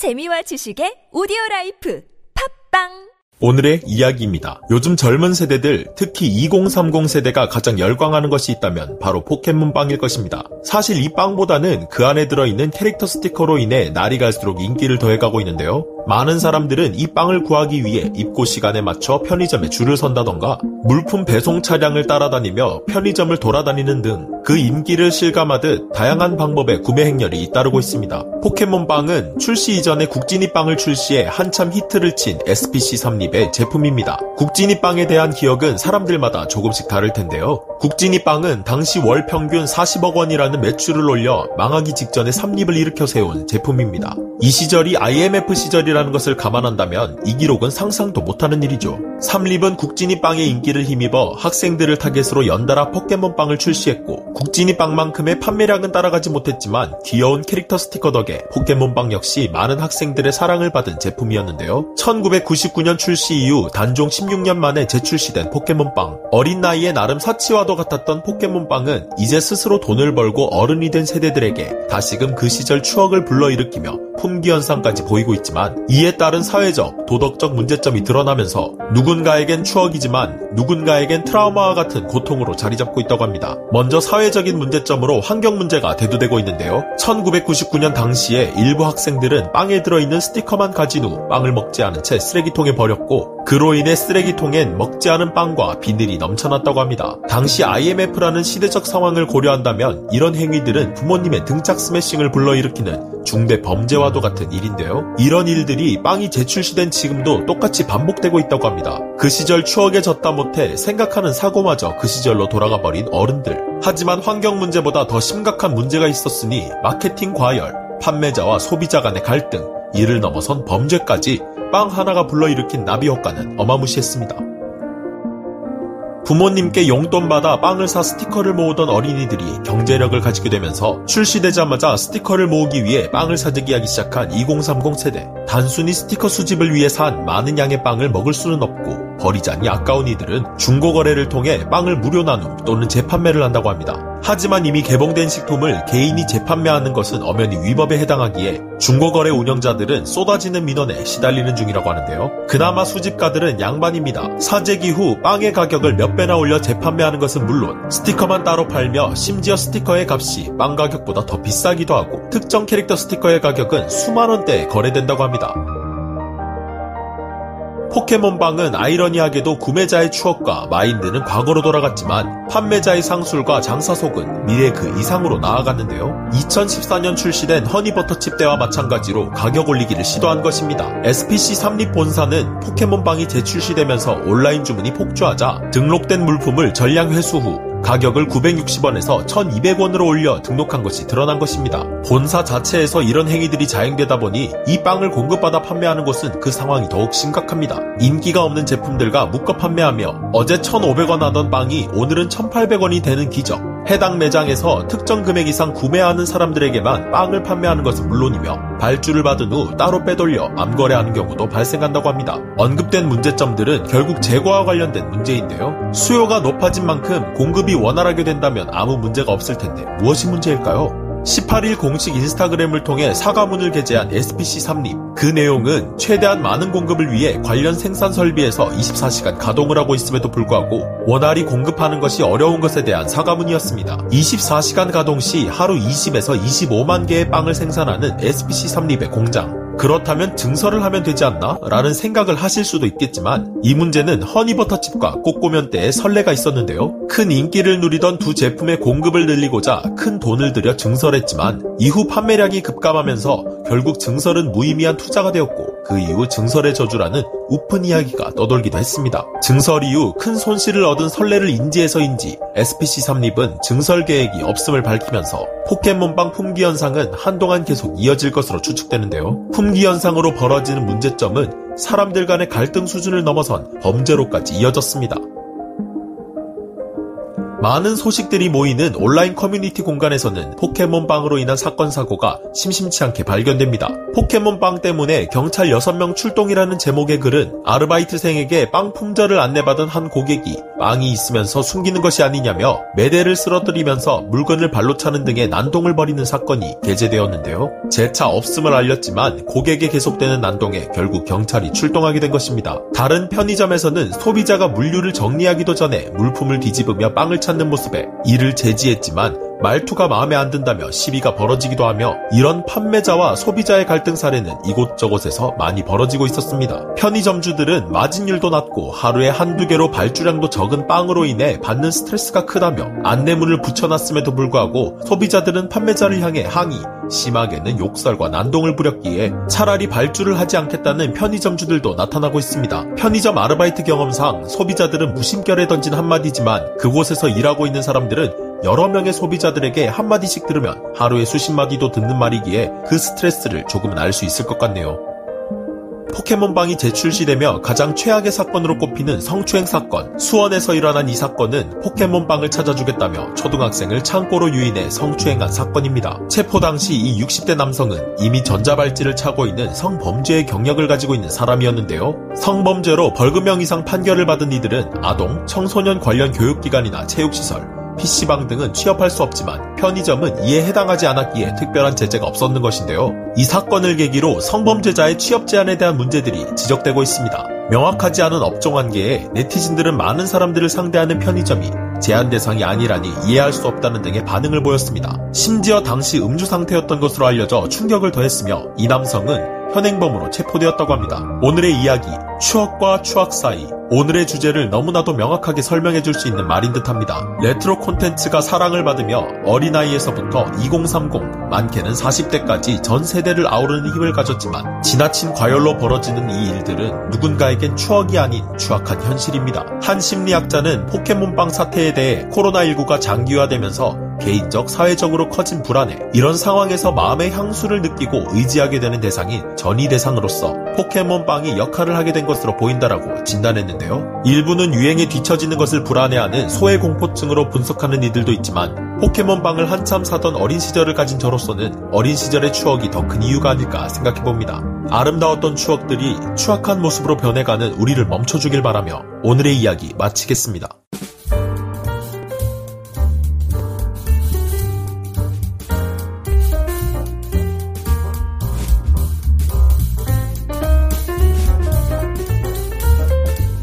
재미와 지식의 오디오 라이프. 팟빵 오늘의 이야기입니다. 요즘 젊은 세대들, 특히 2030 세대가 가장 열광하는 것이 있다면 바로 포켓몬빵일 것입니다. 사실 이 빵보다는 그 안에 들어있는 캐릭터 스티커로 인해 날이 갈수록 인기를 더해가고 있는데요. 많은 사람들은 이 빵을 구하기 위해 입고 시간에 맞춰 편의점에 줄을 선다던가 물품 배송 차량을 따라다니며 편의점을 돌아다니는 등 그 인기를 실감하듯 다양한 방법의 구매 행렬이 잇따르고 있습니다. 포켓몬빵은 출시 이전에 국진이 빵을 출시해 한참 히트를 친 SPC 삼립 의 제품입니다. 국진이 빵에 대한 기억은 사람들마다 조금씩 다를 텐데요. 국진이 빵은 당시 월 평균 40억 원이라는 매출을 올려 망하기 직전에 삼립을 일으켜 세운 제품입니다. 이 시절이 IMF 시절이라는 것을 감안한다면 이 기록은 상상도 못하는 일이죠. 삼립은 국진이 빵의 인기를 힘입어 학생들을 타겟으로 연달아 포켓몬빵을 출시했고 국진이 빵만큼의 판매량은 따라가지 못했지만 귀여운 캐릭터 스티커 덕에 포켓몬빵 역시 많은 학생들의 사랑을 받은 제품이었는데요. 1999년 출시 이후 단종 16년 만에 재출시된 포켓몬빵. 어린 나이에 나름 사치와도 같았던 포켓몬빵은 이제 스스로 돈을 벌고 어른이 된 세대들에게 다시금 그 시절 추억을 불러일으키며 품귀 현상까지 보이고 있지만 이에 따른 사회적, 도덕적 문제점이 드러나면서 누군가에겐 추억이지만 누군가에겐 트라우마와 같은 고통으로 자리 잡고 있다고 합니다. 먼저 사회적인 문제점으로 환경 문제가 대두되고 있는데요. 1999년 당시에 일부 학생들은 빵에 들어있는 스티커만 가진 후 빵을 먹지 않은 채 쓰레기통에 버렸고 그로 인해 쓰레기통엔 먹지 않은 빵과 비닐이 넘쳐났다고 합니다. 당시 IMF라는 시대적 상황을 고려한다면 이런 행위들은 부모님의 등짝 스매싱을 불러일으키는 중대 범죄와 도 같은 일인데요. 이런 일들이 빵이 재출시된 지금도 똑같이 반복되고 있다고 합니다. 그 시절 추억에 젖다 못해 생각하는 사고마저 그 시절로 돌아가 버린 어른들. 하지만 환경 문제보다 더 심각한 문제가 있었으니 마케팅 과열, 판매자와 소비자 간의 갈등, 이를 넘어선 범죄까지 빵 하나가 불러일으킨 나비 효과는 어마무시했습니다. 부모님께 용돈 받아 빵을 사 스티커를 모으던 어린이들이 경제력을 가지게 되면서 출시되자마자 스티커를 모으기 위해 빵을 사재기 하기 시작한 2030 세대. 단순히 스티커 수집을 위해 산 많은 양의 빵을 먹을 수는 없고 버리자니 아까운 이들은 중고거래를 통해 빵을 무료 나눔 또는 재판매를 한다고 합니다. 하지만 이미 개봉된 식품을 개인이 재판매하는 것은 엄연히 위법에 해당하기에 중고거래 운영자들은 쏟아지는 민원에 시달리는 중이라고 하는데요. 그나마 수집가들은 양반입니다. 사재기 후 빵의 가격을 몇 배나 올려 재판매하는 것은 물론 스티커만 따로 팔며 심지어 스티커의 값이 빵 가격보다 더 비싸기도 하고 특정 캐릭터 스티커의 가격은 수만 원대에 거래된다고 합니다. 포켓몬빵은 아이러니하게도 구매자의 추억과 마인드는 과거로 돌아갔지만 판매자의 상술과 장삿속은 미래 그 이상으로 나아갔는데요. 2014년 출시된 허니버터칩 때와 마찬가지로 가격 올리기를 시도한 것입니다. SPC 삼립 본사는 포켓몬빵이 재출시되면서 온라인 주문이 폭주하자 등록된 물품을 전량 회수 후 가격을 960원에서 1200원으로 올려 등록한 것이 드러난 것입니다. 본사 자체에서 이런 행위들이 자행되다 보니 이 빵을 공급받아 판매하는 곳은 그 상황이 더욱 심각합니다. 인기가 없는 제품들과 묶어 판매하며 어제 1,500원 하던 빵이 오늘은 1,800원이 되는 기적. 해당 매장에서 특정 금액 이상 구매하는 사람들에게만 빵을 판매하는 것은 물론이며 발주를 받은 후 따로 빼돌려 암거래하는 경우도 발생한다고 합니다. 언급된 문제점들은 결국 재고와 관련된 문제인데요. 수요가 높아진 만큼 공급이 원활하게 된다면 아무 문제가 없을 텐데 무엇이 문제일까요? 18일 공식 인스타그램을 통해 사과문을 게재한 SPC 삼립. 그 내용은 최대한 많은 공급을 위해 관련 생산 설비에서 24시간 가동을 하고 있음에도 불구하고 원활히 공급하는 것이 어려운 것에 대한 사과문이었습니다. 24시간 가동 시 하루 20에서 25만 개의 빵을 생산하는 SPC 삼립의 공장. 그렇다면 증설을 하면 되지 않나? 라는 생각을 하실 수도 있겠지만 이 문제는 허니버터칩과 꼬꼬면대에 설레가 있었는데요. 큰 인기를 누리던 두 제품의 공급을 늘리고자 큰 돈을 들여 증설했지만 이후 판매량이 급감하면서 결국 증설은 무의미한 투자가 되었고 그 이후 증설의 저주라는 우픈 이야기가 떠돌기도 했습니다. 증설 이후 큰 손실을 얻은 설레를 인지해서인지 SPC 삼립은 증설 계획이 없음을 밝히면서 포켓몬빵 품귀 현상은 한동안 계속 이어질 것으로 추측되는데요. 품귀 현상으로 벌어지는 문제점은 사람들 간의 갈등 수준을 넘어선 범죄로까지 이어졌습니다. 많은 소식들이 모이는 온라인 커뮤니티 공간에서는 포켓몬빵으로 인한 사건 사고가 심심치 않게 발견됩니다. 포켓몬빵 때문에 경찰 6명 출동이라는 제목의 글은 아르바이트생에게 빵 품절을 안내받은 한 고객이 빵이 있으면서 숨기는 것이 아니냐며 매대를 쓰러뜨리면서 물건을 발로 차는 등의 난동을 벌이는 사건이 게재되었는데요. 재차 없음을 알렸지만 고객의 계속되는 난동에 결국 경찰이 출동하게 된 것입니다. 다른 편의점에서는 소비자가 물류를 정리하기도 전에 물품을 뒤집으며 빵을 찾는 모습에 이를 제지했지만 말투가 마음에 안 든다며 시비가 벌어지기도 하며 이런 판매자와 소비자의 갈등 사례는 이곳저곳에서 많이 벌어지고 있었습니다. 편의점주들은 마진율도 낮고 하루에 한두 개로 발주량도 적은 빵으로 인해 받는 스트레스가 크다며 안내문을 붙여놨음에도 불구하고 소비자들은 판매자를 향해 항의, 심하게는 욕설과 난동을 부렸기에 차라리 발주를 하지 않겠다는 편의점주들도 나타나고 있습니다. 편의점 아르바이트 경험상 소비자들은 무심결에 던진 한마디지만 그곳에서 일하고 있는 사람들은 여러 명의 소비자들에게 한마디씩 들으면 하루에 수십 마디도 듣는 말이기에 그 스트레스를 조금은 알 수 있을 것 같네요. 포켓몬빵이 재출시되며 가장 최악의 사건으로 꼽히는 성추행 사건. 수원에서 일어난 이 사건은 포켓몬빵을 찾아주겠다며 초등학생을 창고로 유인해 성추행한 사건입니다. 체포 당시 이 60대 남성은 이미 전자발찌를 차고 있는 성범죄의 경력을 가지고 있는 사람이었는데요. 성범죄로 벌금형 이상 판결을 받은 이들은 아동, 청소년 관련 교육기관이나 체육시설, PC방 등은 취업할 수 없지만 편의점은 이에 해당하지 않았기에 특별한 제재가 없었는 것인데요. 이 사건을 계기로 성범죄자의 취업 제한에 대한 문제들이 지적되고 있습니다. 명확하지 않은 업종 한계에 네티즌들은 많은 사람들을 상대하는 편의점이 제한 대상이 아니라니 이해할 수 없다는 등의 반응을 보였습니다. 심지어 당시 음주 상태였던 것으로 알려져 충격을 더했으며 이 남성은 현행범으로 체포되었다고 합니다. 오늘의 이야기, 추억과 추억 사이, 오늘의 주제를 너무나도 명확하게 설명해 줄 수 있는 말인 듯 합니다. 레트로 콘텐츠가 사랑을 받으며 어린아이에서부터 2030, 많게는 40대까지 전 세대를 아우르는 힘을 가졌지만 지나친 과열로 벌어지는 이 일들은 누군가에겐 추억이 아닌 추악한 현실입니다. 한 심리학자는 포켓몬빵 사태에 대해 코로나19가 장기화되면서 개인적, 사회적으로 커진 불안에 이런 상황에서 마음의 향수를 느끼고 의지하게 되는 대상인 전이 대상으로서 포켓몬빵이 역할을 하게 된 것으로 보인다라고 진단했는데요. 일부는 유행에 뒤처지는 것을 불안해하는 소외 공포증으로 분석하는 이들도 있지만 포켓몬빵을 한참 사던 어린 시절을 가진 저로서는 어린 시절의 추억이 더 큰 이유가 아닐까 생각해봅니다. 아름다웠던 추억들이 추악한 모습으로 변해가는 우리를 멈춰주길 바라며 오늘의 이야기 마치겠습니다.